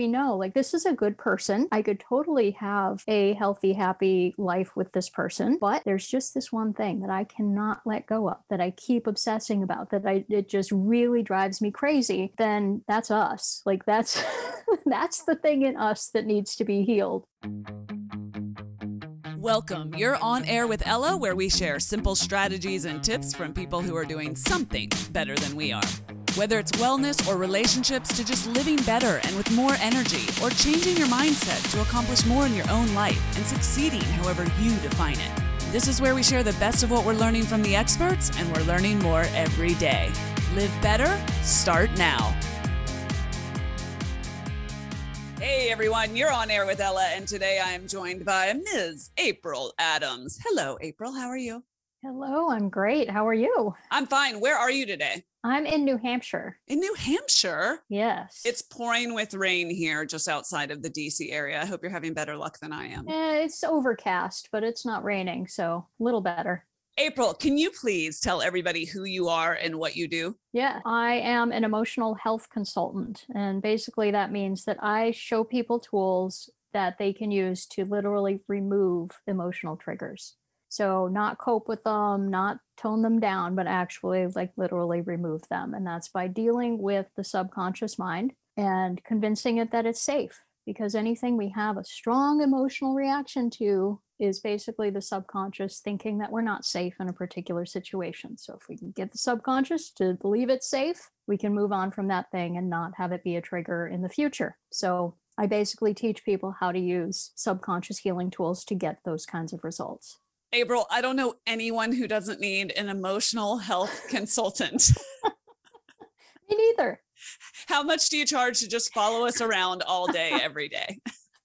we know like this is a good person. I could totally have a healthy, happy life with this person, but there's just this one thing that I cannot let go of, that I keep obsessing about, that I it just really drives me crazy. Then that's us. Like that's that's the thing in us that needs to be healed. Welcome. You're on air with Ella, where we share simple strategies and tips from people who are doing something better than we are. Whether it's wellness or relationships to just living better and with more energy, or changing your mindset to accomplish more in your own life and succeeding however you define it. This is where we share the best of what we're learning from the experts, and we're learning more every day. Live better, start now. Hey everyone, you're on air with Ella, and today I am joined by Ms. April Adams. Hello, April. How are you? Hello, I'm great. How are you? I'm fine. Where are you today? I'm in New Hampshire. In New Hampshire? Yes. It's pouring with rain here just outside of the DC area. I hope you're having better luck than I am. Eh, it's overcast, but it's not raining, so a little better. April, can you please tell everybody who you are and what you do? Yeah, I am an emotional health consultant. And basically, that means that I show people tools that they can use to literally remove emotional triggers. So, not cope with them, not tone them down, but actually, like, literally remove them. And that's by dealing with the subconscious mind and convincing it that it's safe. Because anything we have a strong emotional reaction to is basically the subconscious thinking that we're not safe in a particular situation. So if we can get the subconscious to believe it's safe, we can move on from that thing and not have it be a trigger in the future. So I basically teach people how to use subconscious healing tools to get those kinds of results. April, I don't know anyone who doesn't need an emotional health consultant. Me neither. How much do you charge to just follow us around all day, every day?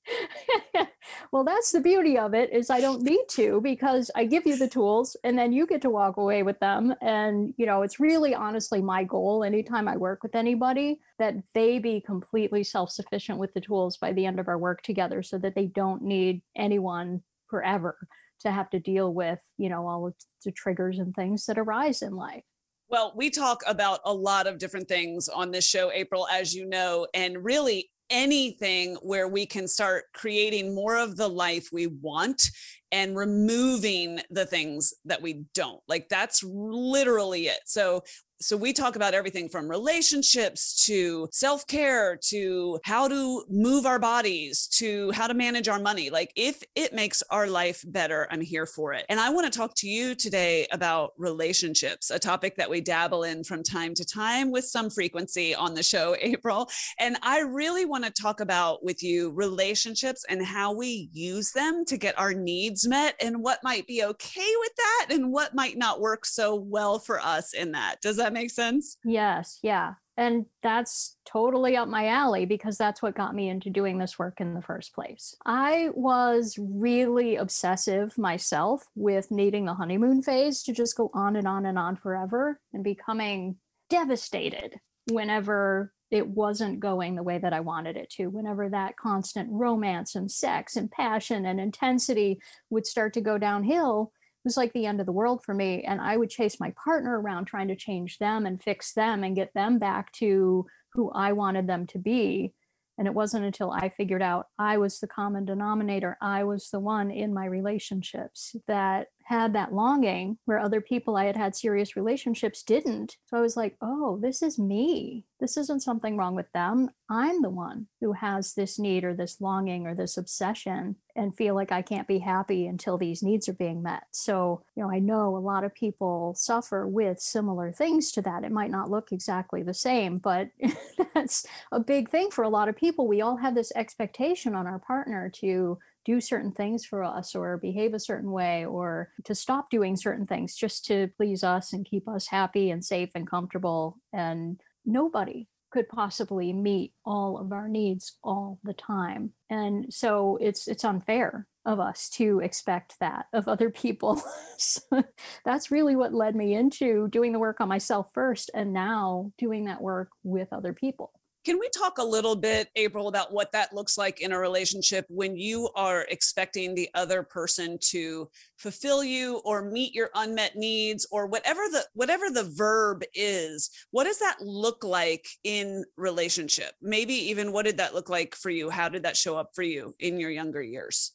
well that's the beauty of it is i don't need to because i give you the tools and then you get to walk away with them and you know it's really honestly my goal anytime i work with anybody that they be completely self-sufficient with the tools by the end of our work together so that they don't need anyone forever to have to deal with you know all of the triggers and things that arise in life. Well, we talk about a lot of different things on this show, April, as you know, and really anything where we can start creating more of the life we want and removing the things that we don't. Like that's literally it. So so we talk about everything from relationships to self-care to how to move our bodies to how to manage our money. Like if it makes our life better i'm here for it. And i want to talk to you today about relationships a topic that we dabble in from time to time with some frequency on the show april. And i really want to talk about with you relationships and how we use them to get our needs met and what might be okay with that and what might not work so well for us in that. Does that that make sense? Yes, yeah. And that's totally up my alley because that's what got me into doing this work in the first place. I was really obsessive myself with needing the honeymoon phase to just go on and on and on forever and becoming devastated whenever it wasn't going the way that I wanted it to. Whenever that constant romance and sex and passion and intensity would start to go downhill, was like the end of the world for me. And I would chase my partner around trying to change them and fix them and get them back to who I wanted them to be. And it wasn't until I figured out I was the common denominator, I was the one in my relationships that had that longing where other people I had had serious relationships didn't. So I was like, oh, this is me. This isn't something wrong with them. I'm the one who has this need or this longing or this obsession and feel like I can't be happy until these needs are being met. So, you know, I know a lot of people suffer with similar things to that. It might not look exactly the same, but that's a big thing for a lot of people. We all have this expectation on our partner to do certain things for us or behave a certain way or to stop doing certain things just to please us and keep us happy and safe and comfortable. And nobody could possibly meet all of our needs all the time. And so it's it's unfair of us to expect that of other people. so that's really what led me into doing the work on myself first and now doing that work with other people. Can we talk a little bit, April, about what that looks like in a relationship when you are expecting the other person to fulfill you or meet your unmet needs or whatever the whatever the verb is? What does that look like in relationship? Maybe even what did that look like for you? How did that show up for you in your younger years?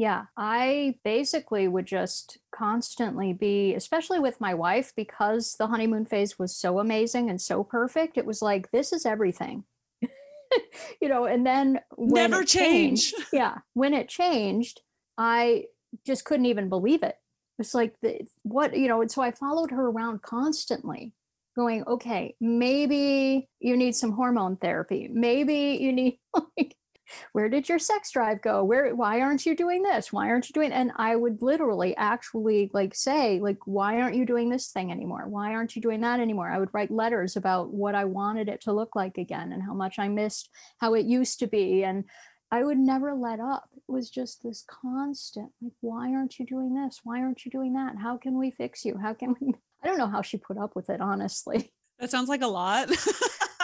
Yeah, I basically would just constantly be, especially with my wife, because the honeymoon phase was so amazing and so perfect. It was like, this is everything. you know, and then when never change. Changed, yeah, when it changed, I just couldn't even believe it. It's like the, what, you know, and so I followed her around constantly going, okay, maybe you need some hormone therapy. Maybe you need like where did your sex drive go? Where why aren't you doing this? Why aren't you doing and i would literally actually like say like why aren't you doing this thing anymore? Why aren't you doing that anymore? I would write letters about what i wanted it to look like again and how much i missed how it used to be and i would never let up. It was just this constant like why aren't you doing this? Why aren't you doing that? How can we fix you? How can we i don't know how she put up with it honestly. That sounds like a lot.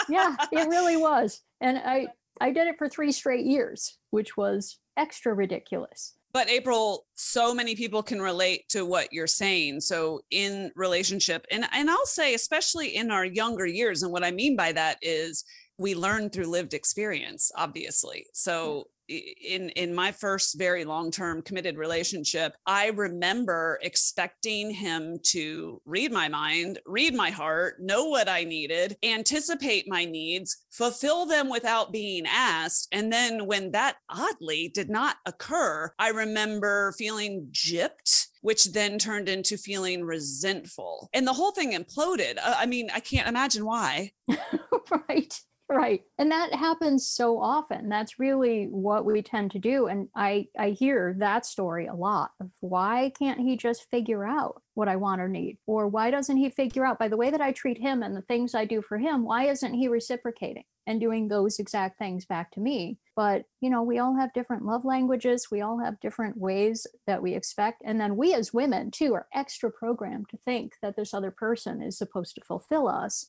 Yeah it really was. And i I did it for three straight years, which was extra ridiculous. But April, so many people can relate to what you're saying. So in relationship, and, and I'll say, especially in our younger years, and what I mean by that is we learn through lived experience, obviously. So in in my first very long term committed relationship i remember expecting him to read my mind read my heart know what i needed anticipate my needs fulfill them without being asked. And then when that oddly did not occur i remember feeling gypped which then turned into feeling resentful. And the whole thing imploded. Uh, i mean i can't imagine why. Right right. And that happens so often. That's really what we tend to do and i i hear that story a lot of why can't he just figure out what i want or need? Or why doesn't he figure out by the way that i treat him and the things i do for him why isn't he reciprocating and doing those exact things back to me? But you know we all have different love languages. We all have different ways that we expect. And then we as women too are extra programmed to think that this other person is supposed to fulfill us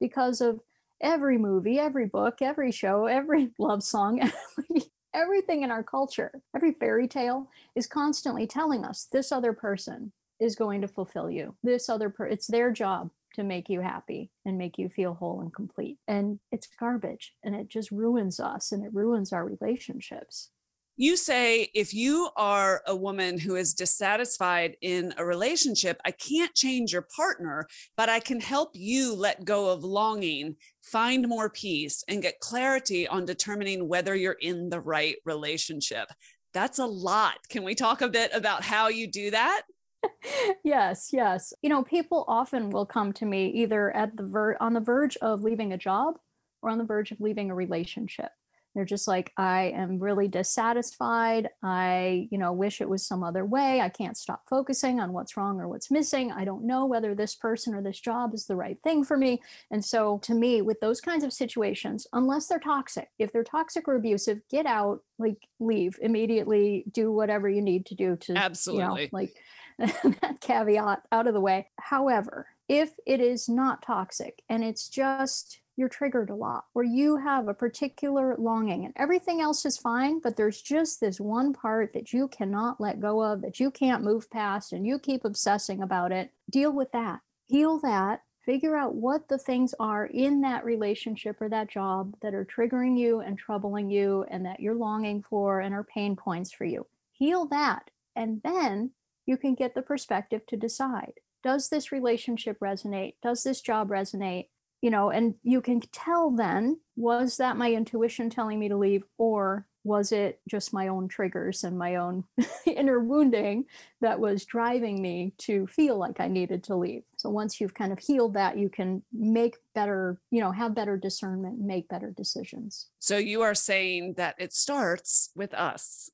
because of every movie, every book, every show, every love song, every, everything in our culture, every fairy tale is constantly telling us this other person is going to fulfill you. This other per it's their job to make you happy and make you feel whole and complete. And it's garbage and it just ruins us and it ruins our relationships you say if you are a woman who is dissatisfied in a relationship, I can't change your partner, but I can help you let go of longing, find more peace, and get clarity on determining whether you're in the right relationship. That's a lot. Can we talk a bit about how you do that? yes, yes. You know, people often will come to me either at the ver- on the verge of leaving a job or on the verge of leaving a relationship. They're just like, I am really dissatisfied. I, you know, wish it was some other way. I can't stop focusing on what's wrong or what's missing. I don't know whether this person or this job is the right thing for me. And so, to me, with those kinds of situations, unless they're toxic, if they're toxic or abusive, get out, like leave immediately, do whatever you need to do to, absolutely, you know, like that caveat out of the way. However, if it is not toxic and it's just you're triggered a lot, where you have a particular longing and everything else is fine, but there's just this one part that you cannot let go of, that you can't move past, and you keep obsessing about it. Deal with that, heal that, figure out what the things are in that relationship or that job that are triggering you and troubling you and that you're longing for and are pain points for you. Heal that. And then you can get the perspective to decide does this relationship resonate? Does this job resonate? You know, and you can tell then was that my intuition telling me to leave or was it just my own triggers and my own inner wounding that was driving me to feel like I needed to leave? So once you've kind of healed that, you can make better, you know, have better discernment, make better decisions. So you are saying that it starts with us.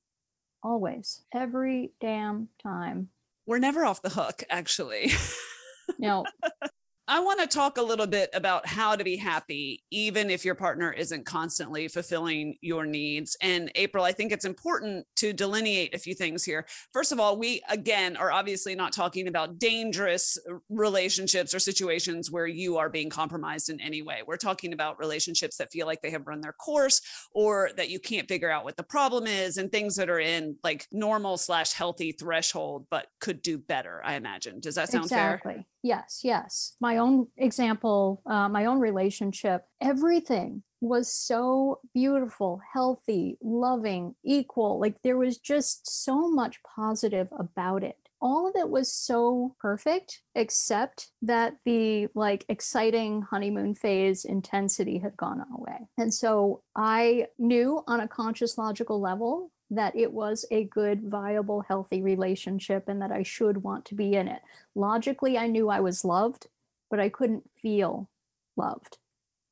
Always, every damn time. We're never off the hook, actually. no, I want to talk a little bit about how to be happy, even if your partner isn't constantly fulfilling your needs. And April, I think it's important to delineate a few things here. First of all, we again are obviously not talking about dangerous relationships or situations where you are being compromised in any way. We're talking about relationships that feel like they have run their course or that you can't figure out what the problem is and things that are in like normal slash healthy threshold, but could do better, I imagine. Does that sound fair? exactly. fair? Yes, yes. My own example, uh, my own relationship, everything was so beautiful, healthy, loving, equal. Like there was just so much positive about it. All of it was so perfect, except that the like exciting honeymoon phase intensity had gone away. And so I knew on a conscious logical level that it was a good, viable, healthy relationship and that I should want to be in it. Logically, I knew I was loved, but I couldn't feel loved.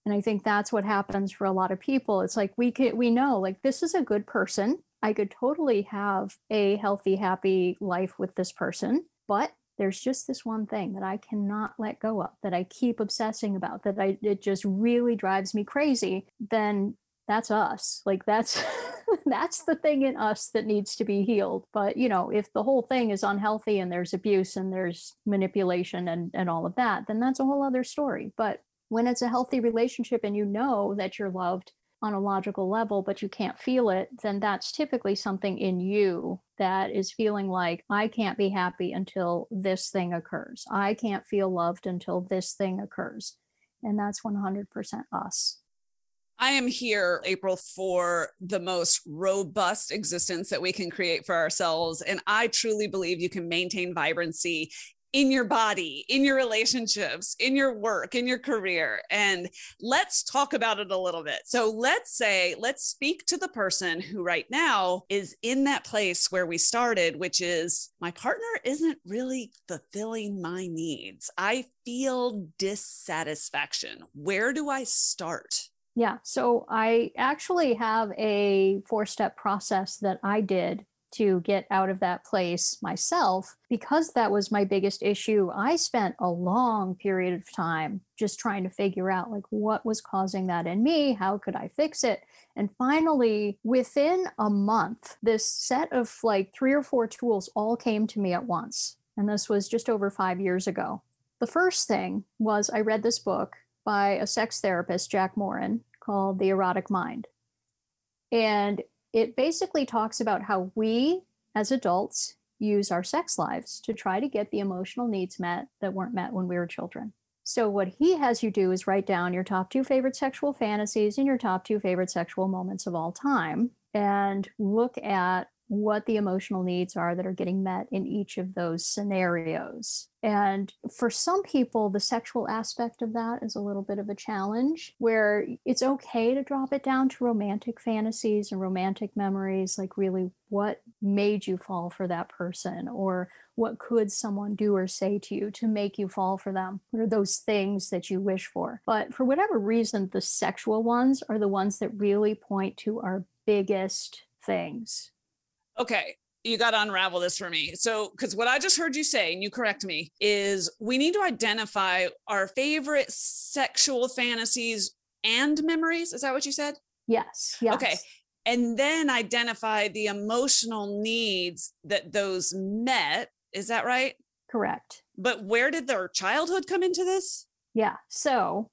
And I think that's what happens for a lot of people. It's like we could we know like this is a good person. I could totally have a healthy, happy life with this person, but there's just this one thing that I cannot let go of, that I keep obsessing about, that I it just really drives me crazy, then that's us. Like that's that's the thing in us that needs to be healed. But you know, if the whole thing is unhealthy and there's abuse and there's manipulation and and all of that, then that's a whole other story. But when it's a healthy relationship and you know that you're loved on a logical level, but you can't feel it, then that's typically something in you that is feeling like, I can't be happy until this thing occurs. I can't feel loved until this thing occurs. And that's 100% us. I am here, April, for the most robust existence that we can create for ourselves. And I truly believe you can maintain vibrancy in your body, in your relationships, in your work, in your career. And let's talk about it a little bit. So let's say, let's speak to the person who right now is in that place where we started, which is my partner isn't really fulfilling my needs. I feel dissatisfaction. Where do I start? Yeah. So I actually have a four step process that I did to get out of that place myself because that was my biggest issue. I spent a long period of time just trying to figure out like what was causing that in me? How could i fix it? And finally within a month this set of like three or four tools all came to me at once and this was just over 5 years ago. The first thing was i read this book by a sex therapist, Jack Morin, called The Erotic Mind. And it basically talks about how we as adults use our sex lives to try to get the emotional needs met that weren't met when we were children. So, what he has you do is write down your top two favorite sexual fantasies and your top two favorite sexual moments of all time and look at what the emotional needs are that are getting met in each of those scenarios. And for some people, the sexual aspect of that is a little bit of a challenge where it's okay to drop it down to romantic fantasies and romantic memories, like really what made you fall for that person or what could someone do or say to you to make you fall for them? What are those things that you wish for? But for whatever reason, the sexual ones are the ones that really point to our biggest things okay you got to unravel this for me. So, because what I just heard you say, and you correct me, is we need to identify our favorite sexual fantasies and memories. Is that what you said? Yes. Yes. Okay. And then identify the emotional needs that those met. Is that right? Correct. But where did their childhood come into this? Yeah. So,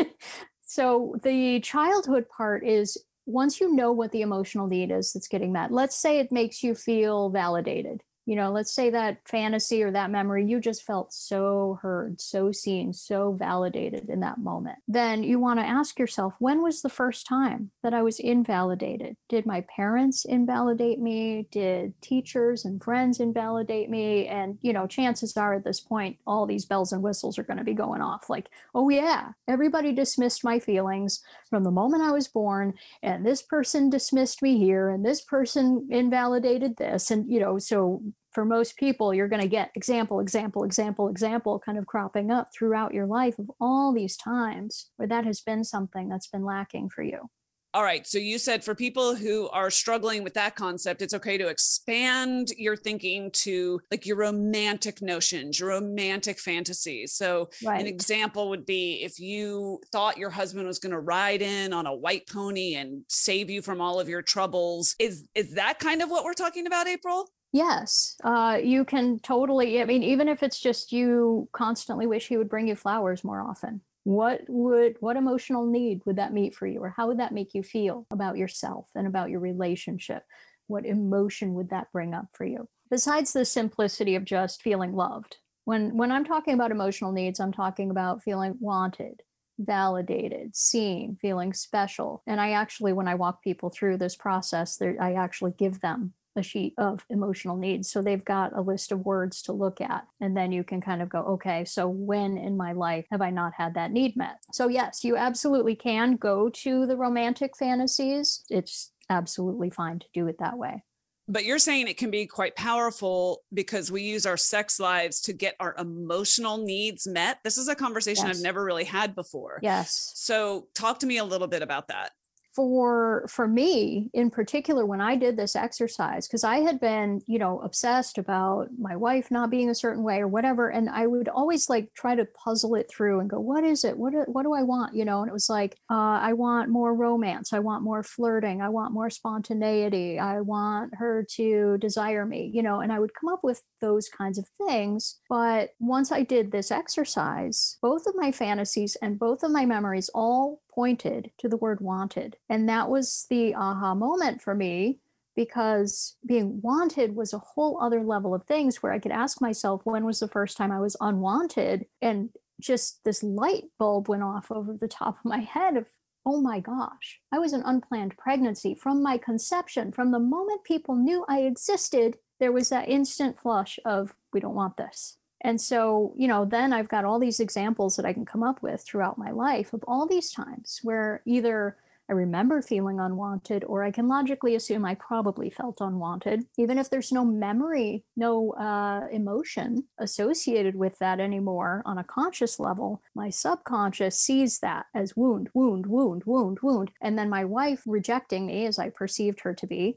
so the childhood part is once you know what the emotional need is that's getting met, let's say it makes you feel validated you know, let's say that fantasy or that memory, you just felt so heard, so seen, so validated in that moment. Then you want to ask yourself, when was the first time that I was invalidated? Did my parents invalidate me? Did teachers and friends invalidate me? And, you know, chances are at this point, all these bells and whistles are going to be going off like, oh, yeah, everybody dismissed my feelings from the moment I was born, and this person dismissed me here, and this person invalidated this. And, you know, so for most people, you're going to get example, example, example, example kind of cropping up throughout your life of all these times where that has been something that's been lacking for you. All right. So you said for people who are struggling with that concept, it's okay to expand your thinking to like your romantic notions, your romantic fantasies. So Right. an example would be if you thought your husband was going to ride in on a white pony and save you from all of your troubles. Is is that kind of what we're talking about, April? Yes, uh, you can totally. I mean, even if it's just you constantly wish he would bring you flowers more often. What would what emotional need would that meet for you, or how would that make you feel about yourself and about your relationship? What emotion would that bring up for you? Besides the simplicity of just feeling loved. When when I'm talking about emotional needs, I'm talking about feeling wanted, validated, seen, feeling special. And I actually, when I walk people through this process, I actually give them a sheet of emotional needs. So they've got a list of words to look at. And then you can kind of go, okay, so when in my life have I not had that need met? So, yes, you absolutely can go to the romantic fantasies. It's absolutely fine to do it that way. But you're saying it can be quite powerful because we use our sex lives to get our emotional needs met. This is a conversation Yes. I've never really had before. Yes. So talk to me a little bit about that. For for me in particular when i did this exercise because i had been you know obsessed about my wife not being a certain way or whatever and i would always like try to puzzle it through and go what is it? What do, what do i want? You know and it was like uh, i want more romance. I want more flirting. I want more spontaneity. I want her to desire me. You know and i would come up with those kinds of things but once i did this exercise both of my fantasies and both of my memories all pointed to the word wanted. And that was the aha moment for me because being wanted was a whole other level of things where I could ask myself, when was the first time I was unwanted? And just this light bulb went off over the top of my head of, oh my gosh, I was an unplanned pregnancy from my conception. From the moment people knew I existed, there was that instant flush of, we don't want this. And so, you know, then I've got all these examples that I can come up with throughout my life of all these times where either I remember feeling unwanted or I can logically assume I probably felt unwanted, even if there's no memory, no uh, emotion associated with that anymore on a conscious level. My subconscious sees that as wound, wound, wound, wound, wound. And then my wife rejecting me as I perceived her to be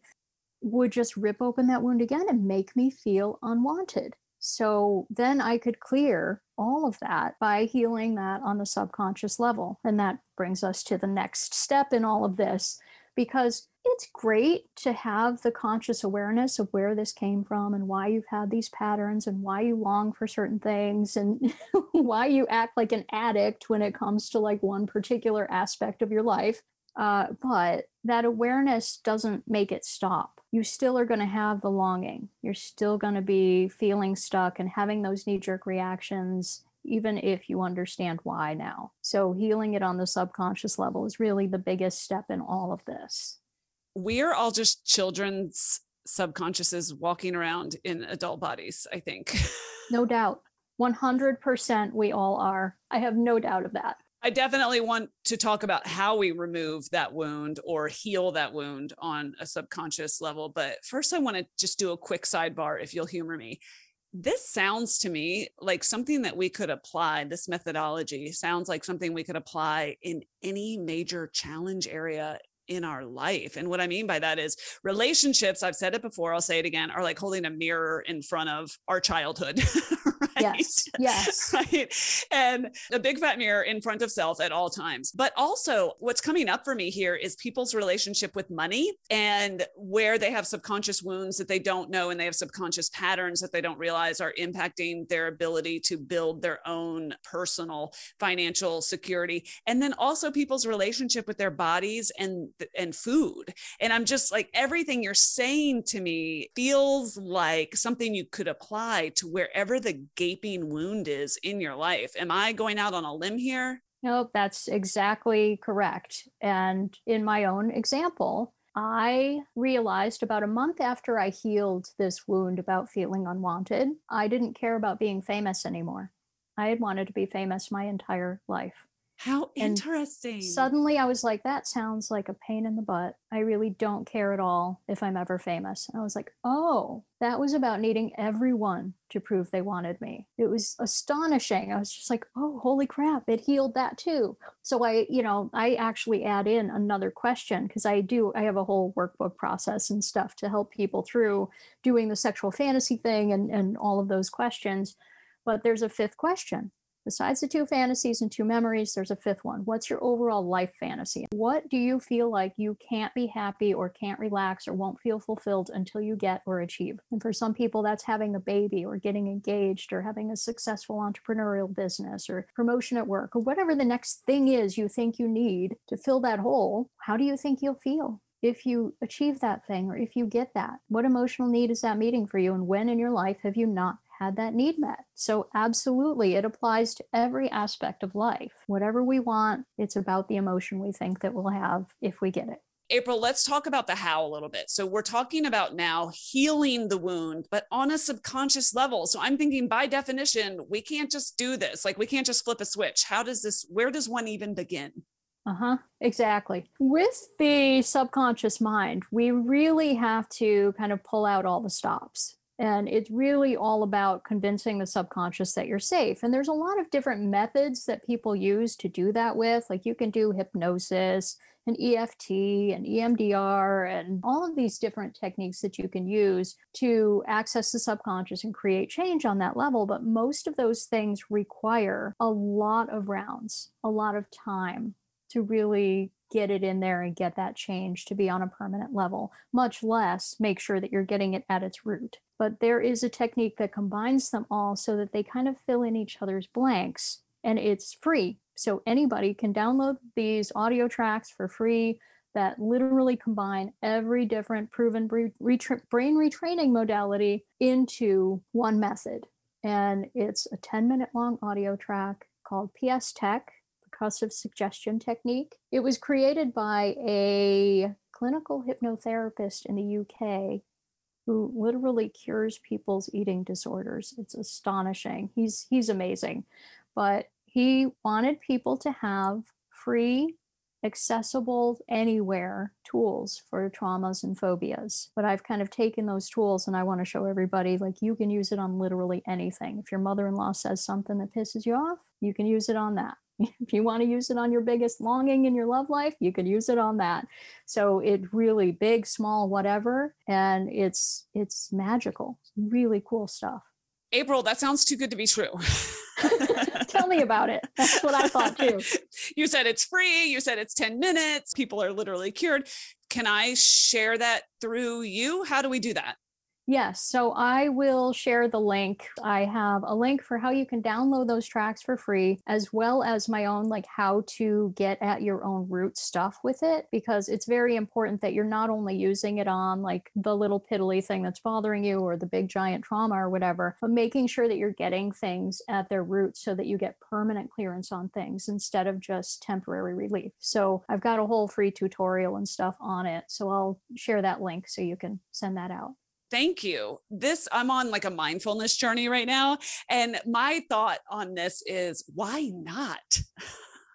would just rip open that wound again and make me feel unwanted. So then I could clear all of that by healing that on the subconscious level. And that brings us to the next step in all of this because it's great to have the conscious awareness of where this came from and why you've had these patterns and why you long for certain things and why you act like an addict when it comes to like one particular aspect of your life. Uh, but that awareness doesn't make it stop. You still are going to have the longing. You're still going to be feeling stuck and having those knee jerk reactions, even if you understand why now. So, healing it on the subconscious level is really the biggest step in all of this. We are all just children's subconsciouses walking around in adult bodies, I think. No doubt. 100% we all are. I have no doubt of that. I definitely want to talk about how we remove that wound or heal that wound on a subconscious level. But first, I want to just do a quick sidebar, if you'll humor me. This sounds to me like something that we could apply. This methodology sounds like something we could apply in any major challenge area in our life. And what I mean by that is relationships, I've said it before, I'll say it again, are like holding a mirror in front of our childhood. right? Yes. Yes. right? And a big fat mirror in front of self at all times. But also, what's coming up for me here is people's relationship with money and where they have subconscious wounds that they don't know and they have subconscious patterns that they don't realize are impacting their ability to build their own personal financial security. And then also people's relationship with their bodies and and food. And I'm just like everything you're saying to me feels like something you could apply to wherever the gaping wound is in your life. Am I going out on a limb here? Nope, that's exactly correct. And in my own example, I realized about a month after I healed this wound about feeling unwanted, I didn't care about being famous anymore. I had wanted to be famous my entire life. How And interesting. Suddenly I was like, that sounds like a pain in the butt. I really don't care at all if I'm ever famous. And I was like, oh, that was about needing everyone to prove they wanted me. It was astonishing. I was just like, oh, holy crap, it healed that too. So I, you know, I actually add in another question because I do, I have a whole workbook process and stuff to help people through doing the sexual fantasy thing and, and all of those questions. But there's a fifth question Besides the two fantasies and two memories, there's a fifth one. What's your overall life fantasy? What do you feel like you can't be happy or can't relax or won't feel fulfilled until you get or achieve? And for some people, that's having a baby or getting engaged or having a successful entrepreneurial business or promotion at work or whatever the next thing is you think you need to fill that hole. How do you think you'll feel? if you achieve that thing or if you get that? What emotional need is that meeting for you? And when in your life have you not had that need met. So, absolutely, it applies to every aspect of life. Whatever we want, it's about the emotion we think that we'll have if we get it. April, let's talk about the how a little bit. So, we're talking about now healing the wound, but on a subconscious level. So, I'm thinking by definition, we can't just do this. Like, we can't just flip a switch. How does this, where does one even begin? Uh huh. Exactly. With the subconscious mind, we really have to kind of pull out all the stops. And it's really all about convincing the subconscious that you're safe. And there's a lot of different methods that people use to do that with. Like you can do hypnosis and EFT and EMDR and all of these different techniques that you can use to access the subconscious and create change on that level. But most of those things require a lot of rounds, a lot of time to really get it in there and get that change to be on a permanent level, much less make sure that you're getting it at its root but there is a technique that combines them all so that they kind of fill in each other's blanks and it's free. So anybody can download these audio tracks for free that literally combine every different proven brain retraining modality into one method. And it's a 10 minute long audio track called PSTEC, Percussive Suggestion Technique. It was created by a clinical hypnotherapist in the UK who literally cures people's eating disorders. It's astonishing. He's he's amazing. But he wanted people to have free accessible anywhere tools for traumas and phobias. But I've kind of taken those tools and I want to show everybody like you can use it on literally anything. If your mother in law says something that pisses you off, you can use it on that. If you want to use it on your biggest longing in your love life, you could use it on that. So it really big, small, whatever, and it's it's magical. Really cool stuff. April, that sounds too good to be true. Tell me about it. That's what I thought too. You said it's free. You said it's 10 minutes. People are literally cured. Can I share that through you? How do we do that? Yes, so I will share the link. I have a link for how you can download those tracks for free, as well as my own, like how to get at your own root stuff with it, because it's very important that you're not only using it on like the little piddly thing that's bothering you or the big giant trauma or whatever, but making sure that you're getting things at their roots so that you get permanent clearance on things instead of just temporary relief. So I've got a whole free tutorial and stuff on it. So I'll share that link so you can send that out thank you. This, I'm on like a mindfulness journey right now. And my thought on this is why not?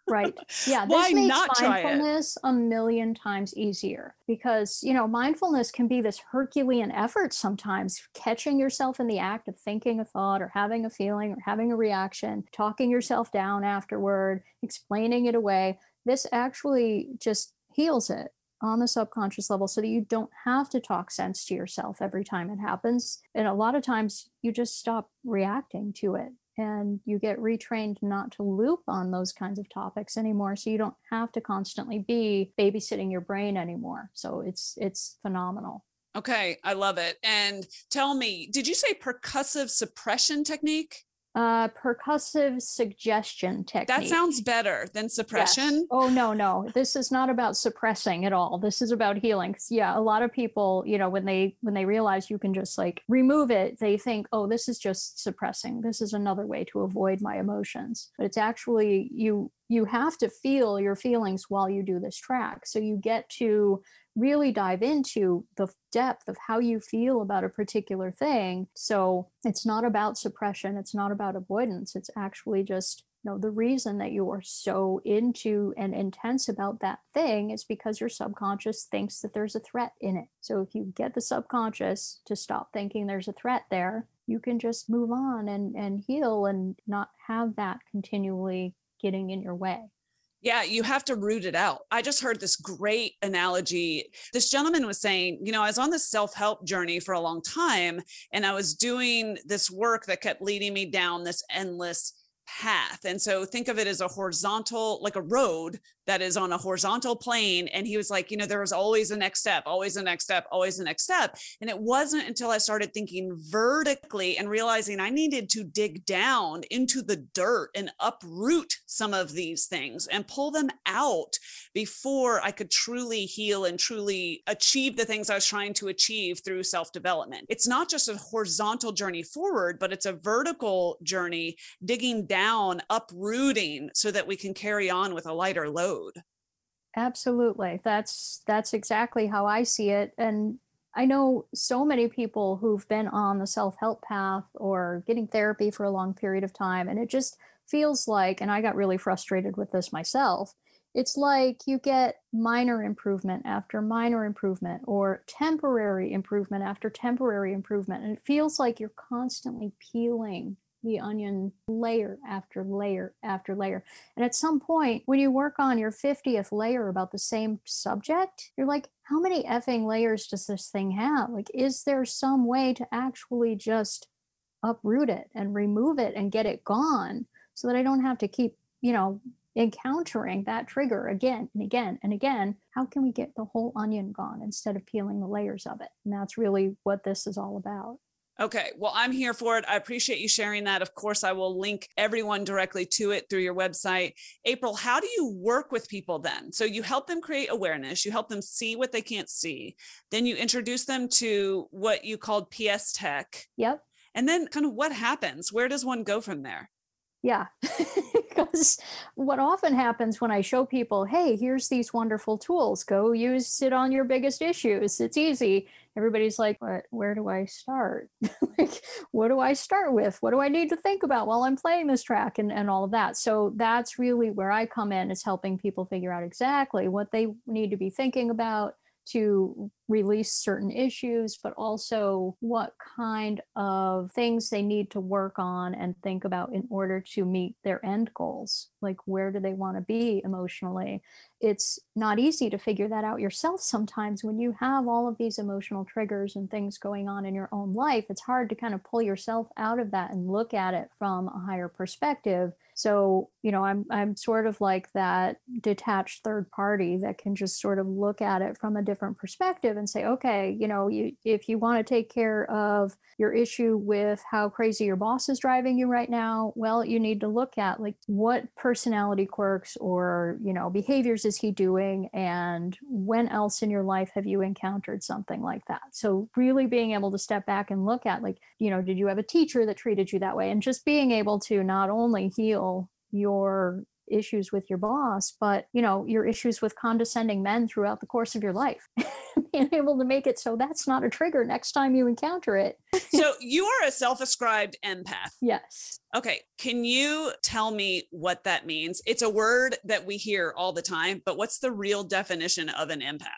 Right. Yeah. This Why makes not mindfulness a million times easier because, you know, mindfulness can be this Herculean effort sometimes, catching yourself in the act of thinking a thought or having a feeling or having a reaction, talking yourself down afterward, explaining it away. This actually just heals it on the subconscious level so that you don't have to talk sense to yourself every time it happens. And a lot of times you just stop reacting to it and you get retrained not to loop on those kinds of topics anymore so you don't have to constantly be babysitting your brain anymore. So it's it's phenomenal. Okay, I love it. And tell me, did you say percussive suppression technique? Uh, percussive suggestion technique. That sounds better than suppression. Yes. Oh no, no. This is not about suppressing at all. This is about healing. Yeah, a lot of people, you know, when they when they realize you can just like remove it, they think, "Oh, this is just suppressing. This is another way to avoid my emotions." But it's actually you you have to feel your feelings while you do this track. So you get to really dive into the depth of how you feel about a particular thing. So it's not about suppression, it's not about avoidance, it's actually just you know the reason that you are so into and intense about that thing is because your subconscious thinks that there's a threat in it so if you get the subconscious to stop thinking there's a threat there you can just move on and and heal and not have that continually getting in your way yeah, you have to root it out. I just heard this great analogy. This gentleman was saying, you know, I was on this self help journey for a long time and I was doing this work that kept leading me down this endless path. And so think of it as a horizontal, like a road that is on a horizontal plane. And he was like, you know, there was always a next step, always a next step, always the next step. And it wasn't until I started thinking vertically and realizing I needed to dig down into the dirt and uproot some of these things and pull them out before I could truly heal and truly achieve the things I was trying to achieve through self development. It's not just a horizontal journey forward, but it's a vertical journey, digging down, uprooting so that we can carry on with a lighter load absolutely. That's that's exactly how i see it. And i know so many people who've been on the self-help path or getting therapy for a long period of time and it just feels like and i got really frustrated with this myself it's like you get minor improvement after minor improvement or temporary improvement after temporary improvement and it feels like you're constantly peeling the onion layer after layer after layer. And at some point, when you work on your 50th layer about the same subject, you're like, how many effing layers does this thing have? Like, is there some way to actually just uproot it and remove it and get it gone so that I don't have to keep, you know, encountering that trigger again and again and again? How can we get the whole onion gone instead of peeling the layers of it? And that's really what this is all about. Okay. Well, I'm here for it. I appreciate you sharing that. Of course, I will link everyone directly to it through your website. April, how do you work with people then? So you help them create awareness, you help them see what they can't see. Then you introduce them to what you called PSTEC. Yep. And then kind of what happens? Where does one go from there? Yeah. because what often happens when I show people, hey, here's these wonderful tools, go use it on your biggest issues. It's easy everybody's like, what, where do I start? like, what do I start with? What do I need to think about while I'm playing this track and, and all of that? So that's really where I come in is helping people figure out exactly what they need to be thinking about to release certain issues, but also what kind of things they need to work on and think about in order to meet their end goals. Like, where do they want to be emotionally? It's not easy to figure that out yourself sometimes when you have all of these emotional triggers and things going on in your own life. It's hard to kind of pull yourself out of that and look at it from a higher perspective so, you know, I'm I'm sort of like that detached third party that can just sort of look at it from a different perspective and say, okay, you know, you if you want to take care of your issue with how crazy your boss is driving you right now, well, you need to look at like what personality quirks or, you know, behaviors is he doing and when else in your life have you encountered something like that? So, really being able to step back and look at like, you know, did you have a teacher that treated you that way and just being able to not only heal your issues with your boss, but you know, your issues with condescending men throughout the course of your life. Being able to make it so that's not a trigger next time you encounter it. so you are a self-ascribed empath. Yes. Okay. Can you tell me what that means? It's a word that we hear all the time, but what's the real definition of an empath?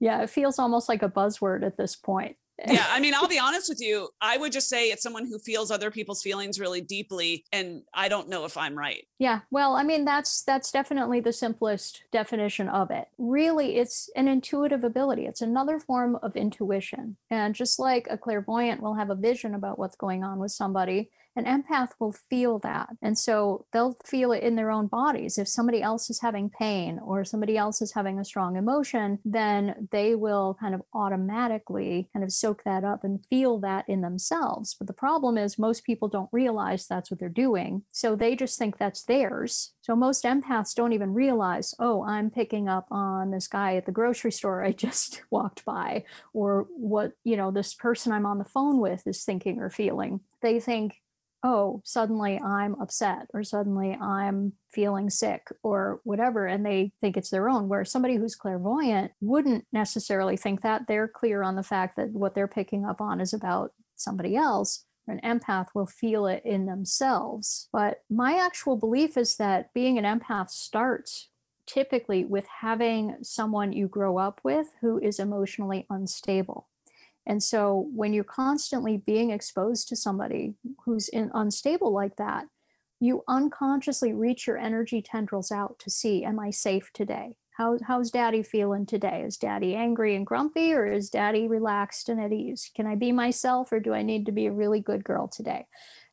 Yeah, it feels almost like a buzzword at this point yeah i mean i'll be honest with you i would just say it's someone who feels other people's feelings really deeply and i don't know if i'm right. Yeah well i mean that's that's definitely the simplest definition of it. Really it's an intuitive ability. It's another form of intuition. And just like a clairvoyant will have a vision about what's going on with somebody an empath will feel that. And so they'll feel it in their own bodies. If somebody else is having pain or somebody else is having a strong emotion, then they will kind of automatically kind of soak that up and feel that in themselves. But the problem is, most people don't realize that's what they're doing. So they just think that's theirs. So most empaths don't even realize, oh, I'm picking up on this guy at the grocery store I just walked by, or what, you know, this person I'm on the phone with is thinking or feeling. They think, oh, suddenly I'm upset or suddenly I'm feeling sick or whatever, and they think it's their own. Where somebody who's clairvoyant wouldn't necessarily think that. They're clear on the fact that what they're picking up on is about somebody else. An empath will feel it in themselves. But my actual belief is that being an empath starts typically with having someone you grow up with who is emotionally unstable. And so when you're constantly being exposed to somebody who's in, unstable like that, you unconsciously reach your energy tendrils out to see, am I safe today? How, how's daddy feeling today? Is daddy angry and grumpy or is daddy relaxed and at ease? Can I be myself or do I need to be a really good girl today?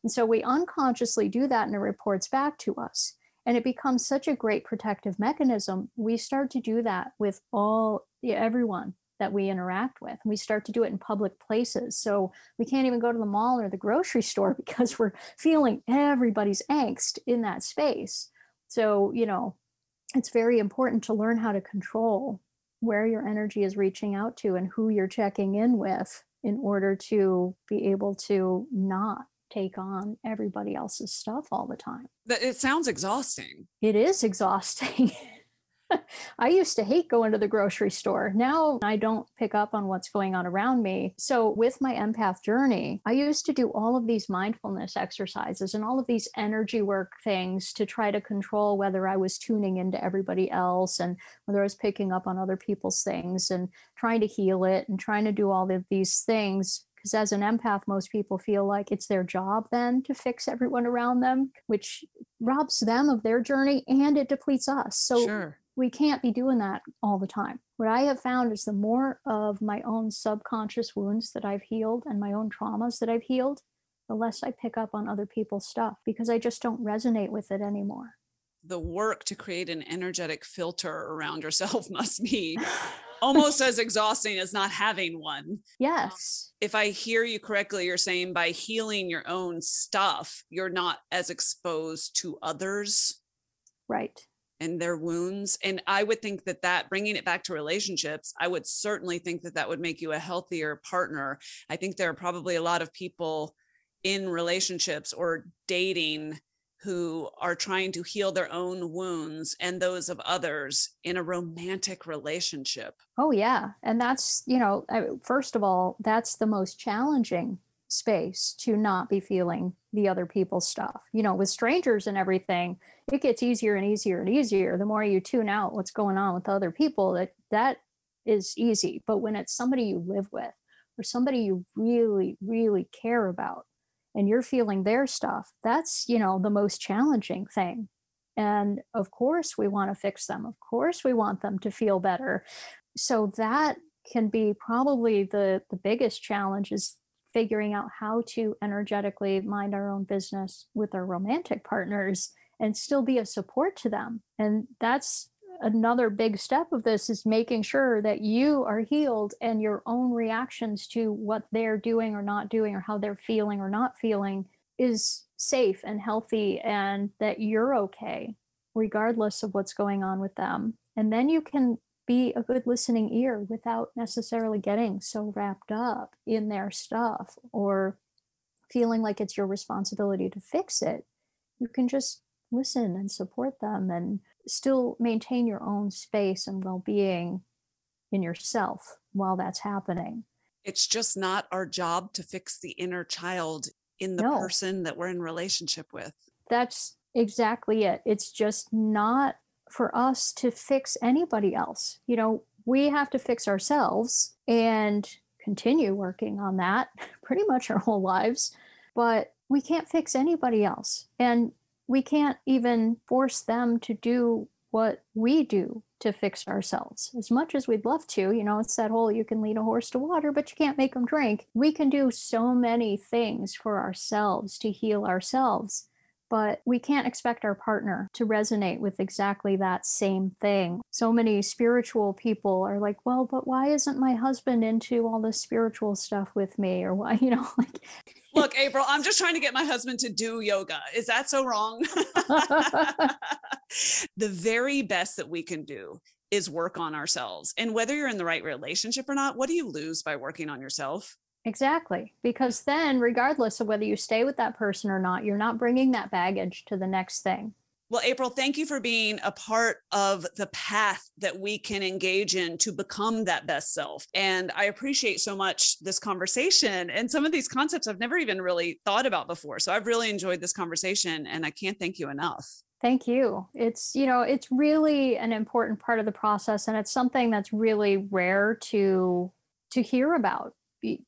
And so we unconsciously do that and it reports back to us. And it becomes such a great protective mechanism. We start to do that with all everyone that we interact with. We start to do it in public places. So we can't even go to the mall or the grocery store because we're feeling everybody's angst in that space. So, you know, it's very important to learn how to control where your energy is reaching out to and who you're checking in with in order to be able to not take on everybody else's stuff all the time. It sounds exhausting. It is exhausting. I used to hate going to the grocery store. Now I don't pick up on what's going on around me. So, with my empath journey, I used to do all of these mindfulness exercises and all of these energy work things to try to control whether I was tuning into everybody else and whether I was picking up on other people's things and trying to heal it and trying to do all of these things because as an empath most people feel like it's their job then to fix everyone around them which robs them of their journey and it depletes us so sure we can't be doing that all the time. What I have found is the more of my own subconscious wounds that I've healed and my own traumas that I've healed, the less I pick up on other people's stuff because I just don't resonate with it anymore. The work to create an energetic filter around yourself must be almost as exhausting as not having one. Yes. If I hear you correctly, you're saying by healing your own stuff, you're not as exposed to others. Right and their wounds and i would think that that bringing it back to relationships i would certainly think that that would make you a healthier partner i think there are probably a lot of people in relationships or dating who are trying to heal their own wounds and those of others in a romantic relationship. Oh, yeah. And that's, you know, first of all, that's the most challenging space to not be feeling the other people's stuff. You know, with strangers and everything, it gets easier and easier and easier the more you tune out what's going on with other people that that is easy. But when it's somebody you live with or somebody you really really care about and you're feeling their stuff that's you know the most challenging thing. And of course we want to fix them. Of course we want them to feel better. So that can be probably the the biggest challenge is figuring out how to energetically mind our own business with our romantic partners and still be a support to them. And that's another big step of this is making sure that you are healed and your own reactions to what they're doing or not doing or how they're feeling or not feeling is safe and healthy and that you're okay regardless of what's going on with them. And then you can be a good listening ear without necessarily getting so wrapped up in their stuff or feeling like it's your responsibility to fix it. You can just listen and support them and still maintain your own space and well-being in yourself while that's happening. It's just not our job to fix the inner child in the no. person that we're in relationship with. That's exactly it. It's just not for us to fix anybody else. You know we have to fix ourselves and continue working on that pretty much our whole lives but we can't fix anybody else. And we can't even force them to do what we do to fix ourselves as much as we'd love to you know it's that whole you can lead a horse to water but you can't make them drink we can do so many things for ourselves to heal ourselves but we can't expect our partner to resonate with exactly that same thing. So many spiritual people are like, well, but why isn't my husband into all this spiritual stuff with me? Or why, you know, like. Look, April, I'm just trying to get my husband to do yoga. Is that so wrong? the very best that we can do is work on ourselves. And whether you're in the right relationship or not, what do you lose by working on yourself? Exactly. Because then, regardless of whether you stay with that person or not, you're not bringing that baggage to the next thing. Well, April, thank you for being a part of the path that we can engage in to become that best self. And I appreciate so much this conversation and some of these concepts I've never even really thought about before. So I've really enjoyed this conversation and I can't thank you enough. Thank you. It's, you know, it's really an important part of the process and it's something that's really rare to to hear about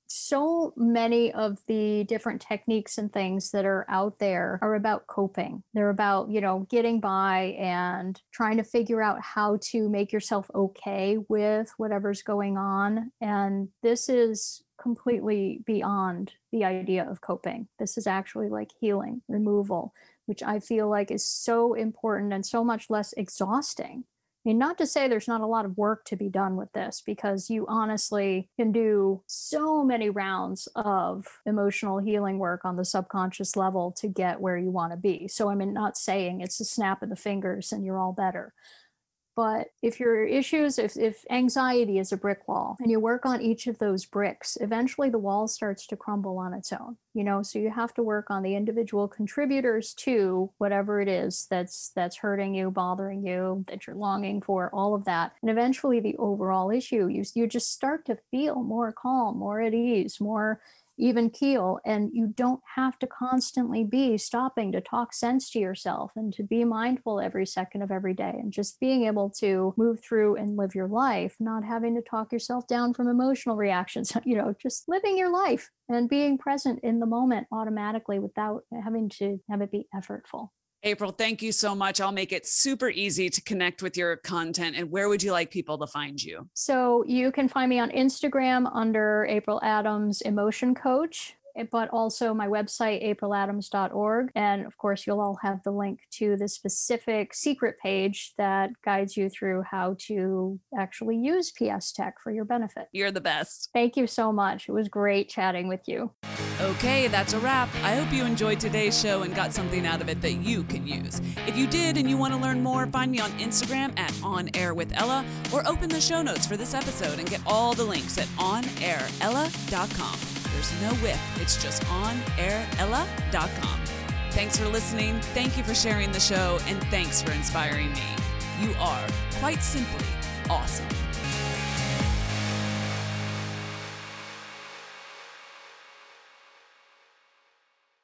so many of the different techniques and things that are out there are about coping. They're about, you know, getting by and trying to figure out how to make yourself okay with whatever's going on. And this is completely beyond the idea of coping. This is actually like healing, removal, which I feel like is so important and so much less exhausting I mean, not to say there's not a lot of work to be done with this, because you honestly can do so many rounds of emotional healing work on the subconscious level to get where you want to be. So I mean, not saying it's a snap of the fingers and you're all better. But if your issues, if, if anxiety is a brick wall and you work on each of those bricks, eventually the wall starts to crumble on its own. You know, so you have to work on the individual contributors to whatever it is that's that's hurting you, bothering you, that you're longing for, all of that. And eventually the overall issue, you you just start to feel more calm, more at ease, more even keel and you don't have to constantly be stopping to talk sense to yourself and to be mindful every second of every day and just being able to move through and live your life not having to talk yourself down from emotional reactions you know just living your life and being present in the moment automatically without having to have it be effortful April, thank you so much. I'll make it super easy to connect with your content. And where would you like people to find you? So you can find me on Instagram under April Adams Emotion Coach. Eh, but also my website, apriladams.org. And of course, you'll all have the link to the specific secret page that guides you through how to actually use PSTEC for your benefit. You're the best. Thank you so much. It was great chatting with you. Okay, that's a wrap. I hope you enjoyed today's show and got something out of it that you can use. If you did and you want to learn more, find me on Instagram at On Air with Ella or open the show notes for this episode and get all the links at onairella.com. There's no whip, it's just onairella.com. Thanks for listening, thank you for sharing the show, and thanks for inspiring me. You are, quite simply, awesome.